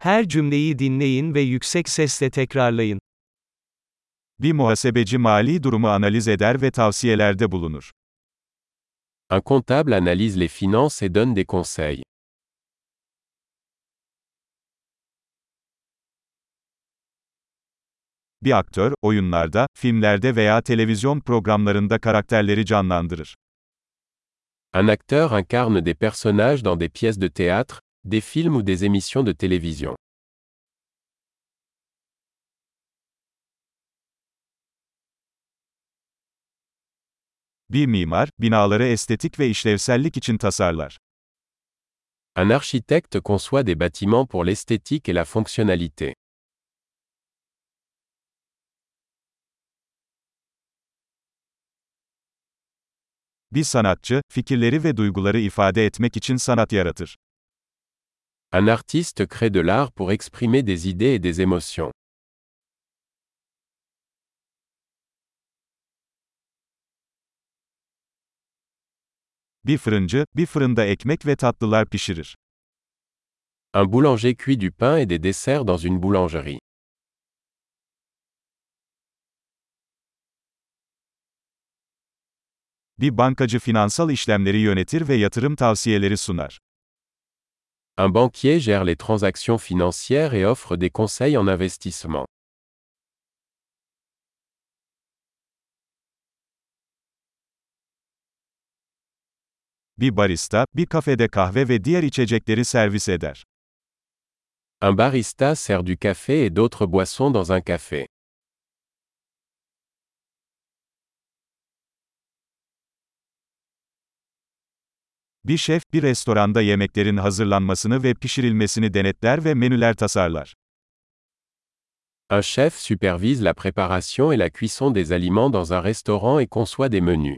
Her cümleyi dinleyin ve yüksek sesle tekrarlayın. Bir muhasebeci mali durumu analiz eder ve tavsiyelerde bulunur. Un comptable analyse les finances et donne des conseils. Bir aktör, oyunlarda, filmlerde veya televizyon programlarında karakterleri canlandırır. Un acteur incarne des personnages dans des pièces de théâtre, des films ou des émissions de télévision. Bir mimar, binaları estetik ve işlevsellik için tasarlar. Un architecte conçoit des bâtiments pour l'esthétique et la fonctionnalité. Bir sanatçı, fikirleri ve duyguları ifade etmek için sanat yaratır. Un artiste crée de l'art pour exprimer des idées et des émotions. Bir fırıncı, bir fırında ekmek ve tatlılar pişirir. Un boulanger cuit du pain et des desserts dans une boulangerie. Bir bankacı finansal işlemleri yönetir ve yatırım tavsiyeleri sunar. Un banquier gère les transactions financières et offre des conseils en investissement. Bir barista, bir kafede kahve ve diğer içecekleri servis eder. Un barista sert du café et d'autres boissons dans un café. Bir şef, bir restoranda yemeklerin hazırlanmasını ve pişirilmesini denetler ve menüler tasarlar. Un chef supervise la préparation et la cuisson des aliments dans un restaurant et conçoit des menus.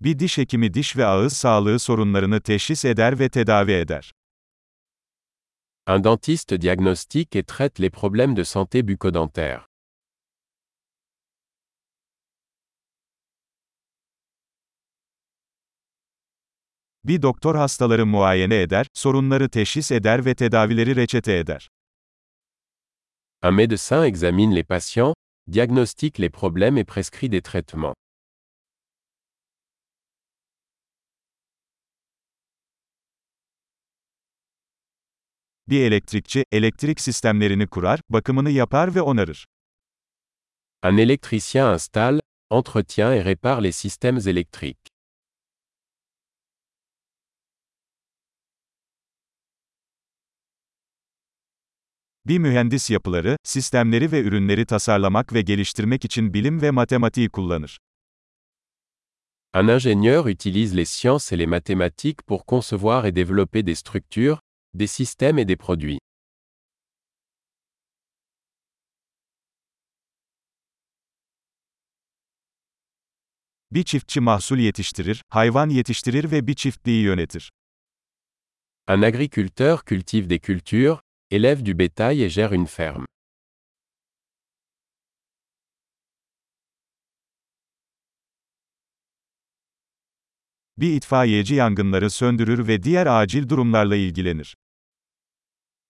Bir diş hekimi diş ve ağız sağlığı sorunlarını teşhis eder ve tedavi eder. Un dentiste diagnostique et traite les problèmes de santé bucco-dentaire. Bir doktor hastaları muayene eder, sorunları teşhis eder ve tedavileri reçete eder. Un médecin examine les patients, diagnostique les problèmes et prescrit des traitements. Bir elektrikçi, elektrik sistemlerini kurar, bakımını yapar ve onarır. Un électricien installe, entretient et répare les systèmes électriques. Bir mühendis yapıları, sistemleri ve ürünleri tasarlamak ve geliştirmek için bilim ve matematiği kullanır. Un ingénieur utilise les sciences et les mathématiques pour concevoir et développer des structures, des systèmes et des produits. Bir çiftçi mahsul yetiştirir, hayvan yetiştirir ve bir çiftliği yönetir. Un agriculteur cultive des cultures, élève du bétail et gère une ferme. Bir itfaiyeci yangınları söndürür ve diğer acil durumlarla ilgilenir.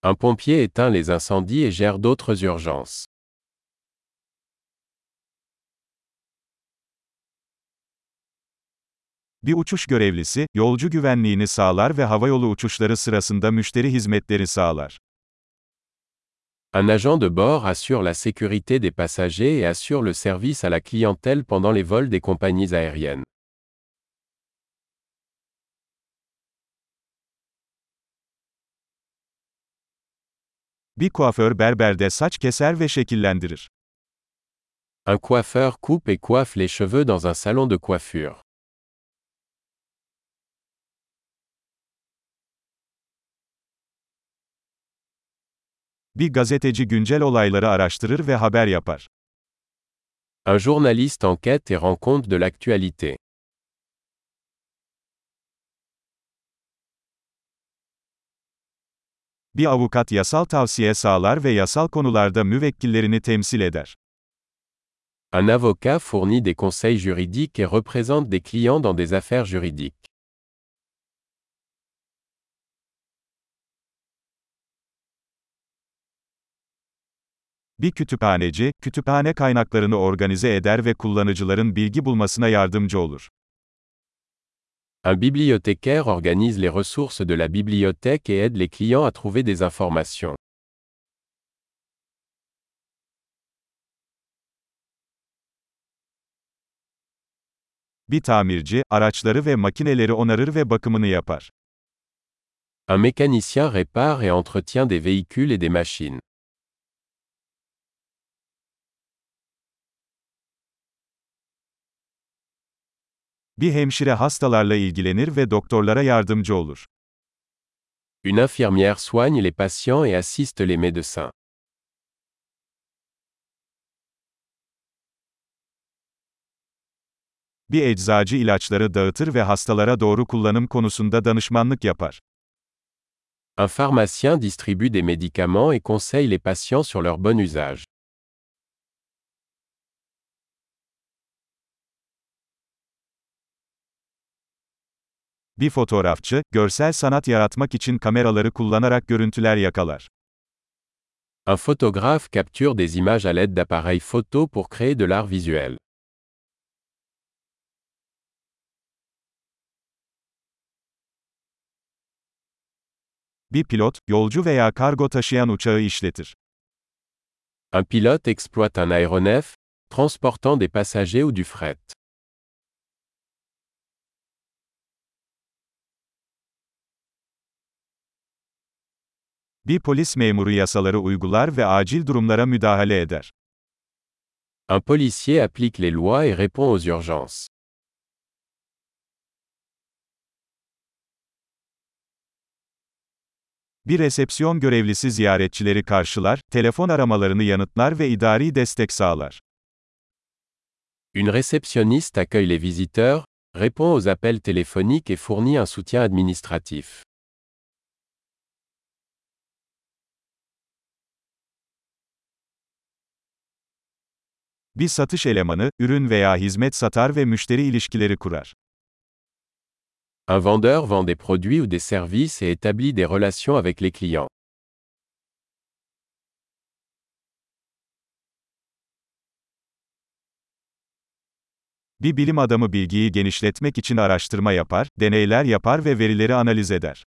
Un pompier éteint les incendies et gère d'autres urgences. Bir uçuş görevlisi, yolcu güvenliğini sağlar ve havayolu uçuşları sırasında müşteri hizmetleri sağlar. Un agent de bord assure la sécurité des passagers et assure le service à la clientèle pendant les vols des compagnies aériennes. Bir kuaför berberde saç keser ve şekillendirir. Un coiffeur coupe et coiffe les cheveux dans un salon de coiffure. Bir gazeteci güncel olayları araştırır ve haber yapar. Un journaliste enquête et rend compte de l'actualité. Bir avukat yasal tavsiye sağlar ve yasal konularda müvekkillerini temsil eder. Un avocat fournit des conseils juridiques et représente des clients dans des affaires juridiques. Bir kütüphaneci, kütüphane kaynaklarını organize eder ve kullanıcıların bilgi bulmasına yardımcı olur. Un bibliothécaire organise les ressources de la bibliothèque et aide les clients à trouver des informations. Bir tamirci, araçları ve makineleri onarır ve bakımını yapar. Un mécanicien répare et entretient des véhicules et des machines. Bir hemşire hastalarla ilgilenir ve doktorlara yardımcı olur. Une infirmière soigne les patients et assiste les médecins. Bir eczacı ilaçları dağıtır ve hastalara doğru kullanım konusunda danışmanlık yapar. Un pharmacien distribue des médicaments et conseille les patients sur leur bon usage. Bir fotoğrafçı, görsel sanat yaratmak için kameraları kullanarak görüntüler yakalar. Un photographe capture des images à l'aide d'appareils photo pour créer de l'art visuel. Bir pilot, yolcu veya kargo taşıyan uçağı işletir. Un pilote exploite un aéronef, transportant des passagers ou du fret. Bir polis memuru yasaları uygular ve acil durumlara müdahale eder. Un policier applique les lois et répond aux urgences. Bir resepsiyon görevlisi ziyaretçileri karşılar, telefon aramalarını yanıtlar ve idari destek sağlar. Une réceptionniste accueille les visiteurs, répond aux appels téléphoniques et fournit un soutien administratif. Bir satış elemanı, ürün veya hizmet satar ve müşteri ilişkileri kurar. Un vendeur vend des produits ou des services et établit des relations avec les clients. Bir bilim adamı bilgiyi genişletmek için araştırma yapar, deneyler yapar ve verileri analiz eder.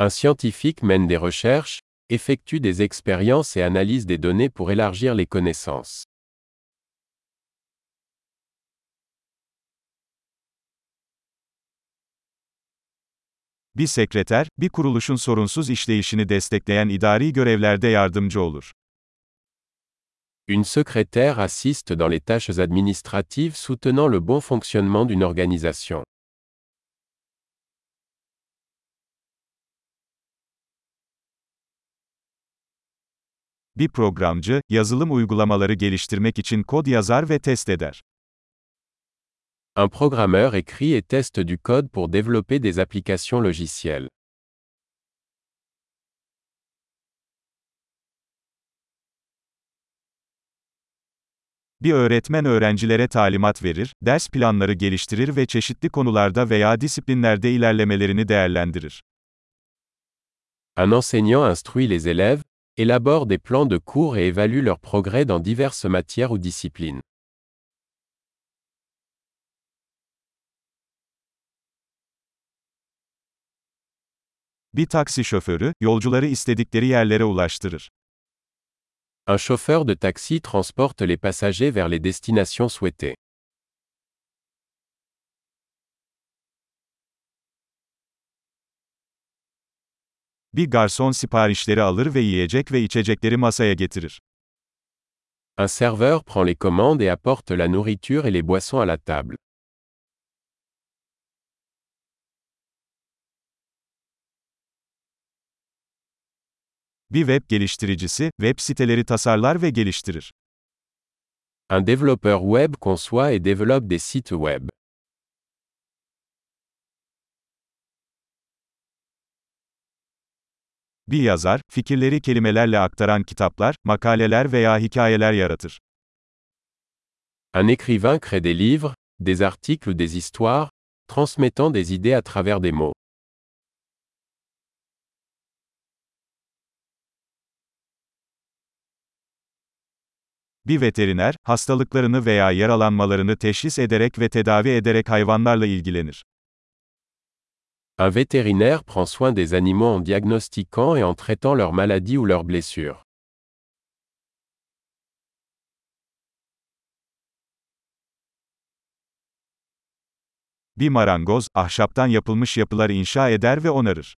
Un scientifique mène des recherches, effectue des expériences et analyse des données pour élargir les connaissances. Bir sekreter, bir kuruluşun sorunsuz işleyişini destekleyen idari görevlerde yardımcı olur. Une secrétaire assiste dans les tâches administratives soutenant le bon fonctionnement d'une organisation. Bir programcı, yazılım uygulamaları geliştirmek için kod yazar ve test eder. Un programmeur écrit et teste du code pour développer des applications logicielles. Bir öğretmen öğrencilere talimat verir, ders planları geliştirir ve çeşitli konularda veya disiplinlerde ilerlemelerini değerlendirir. Un enseignant instruit les élèves, élabore des plans de cours et évalue leur progrès dans diverses matières ou disciplines. Bir taksi şoförü, yolcuları istedikleri yerlere ulaştırır. Un chauffeur de taxi transporte les passagers vers les destinations souhaitées. Bir garson siparişleri alır ve yiyecek ve içecekleri masaya getirir. Un serveur prend les commandes et apporte la nourriture et les boissons à la table. Bir web geliştiricisi, web siteleri tasarlar ve geliştirir. Un développeur web conçoit et développe des sites web. Bir yazar, fikirleri kelimelerle aktaran kitaplar, makaleler veya hikayeler yaratır. Un écrivain crée des livres, des articles ou des histoires, transmettant des idées à travers des mots. Bir veteriner, hastalıklarını veya yaralanmalarını teşhis ederek ve tedavi ederek hayvanlarla ilgilenir. Un vétérinaire prend soin des animaux en diagnostiquant et en traitant leurs maladies ou leurs blessures. Bir marangoz, ahşaptan yapılmış yapılar inşa eder ve onarır.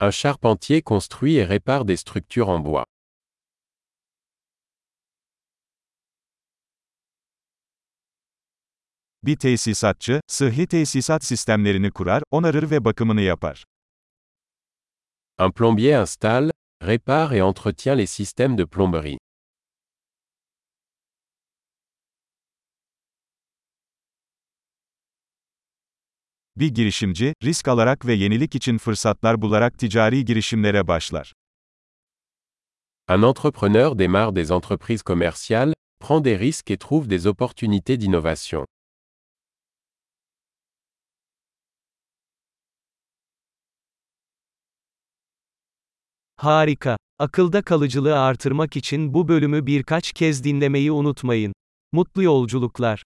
Un charpentier construit et répare des structures en bois. Bir tesisatçı, sıhhi tesisat sistemlerini kurar, onarır ve bakımını yapar. Un plombier installe, répare et entretient les systèmes de plomberie. Bir girişimci, risk alarak ve yenilik için fırsatlar bularak ticari girişimlere başlar. Un entrepreneur démarre des entreprises commerciales, prend des risques et trouve des opportunités d'innovation. Harika. Akılda kalıcılığı artırmak için bu bölümü birkaç kez dinlemeyi unutmayın. Mutlu yolculuklar.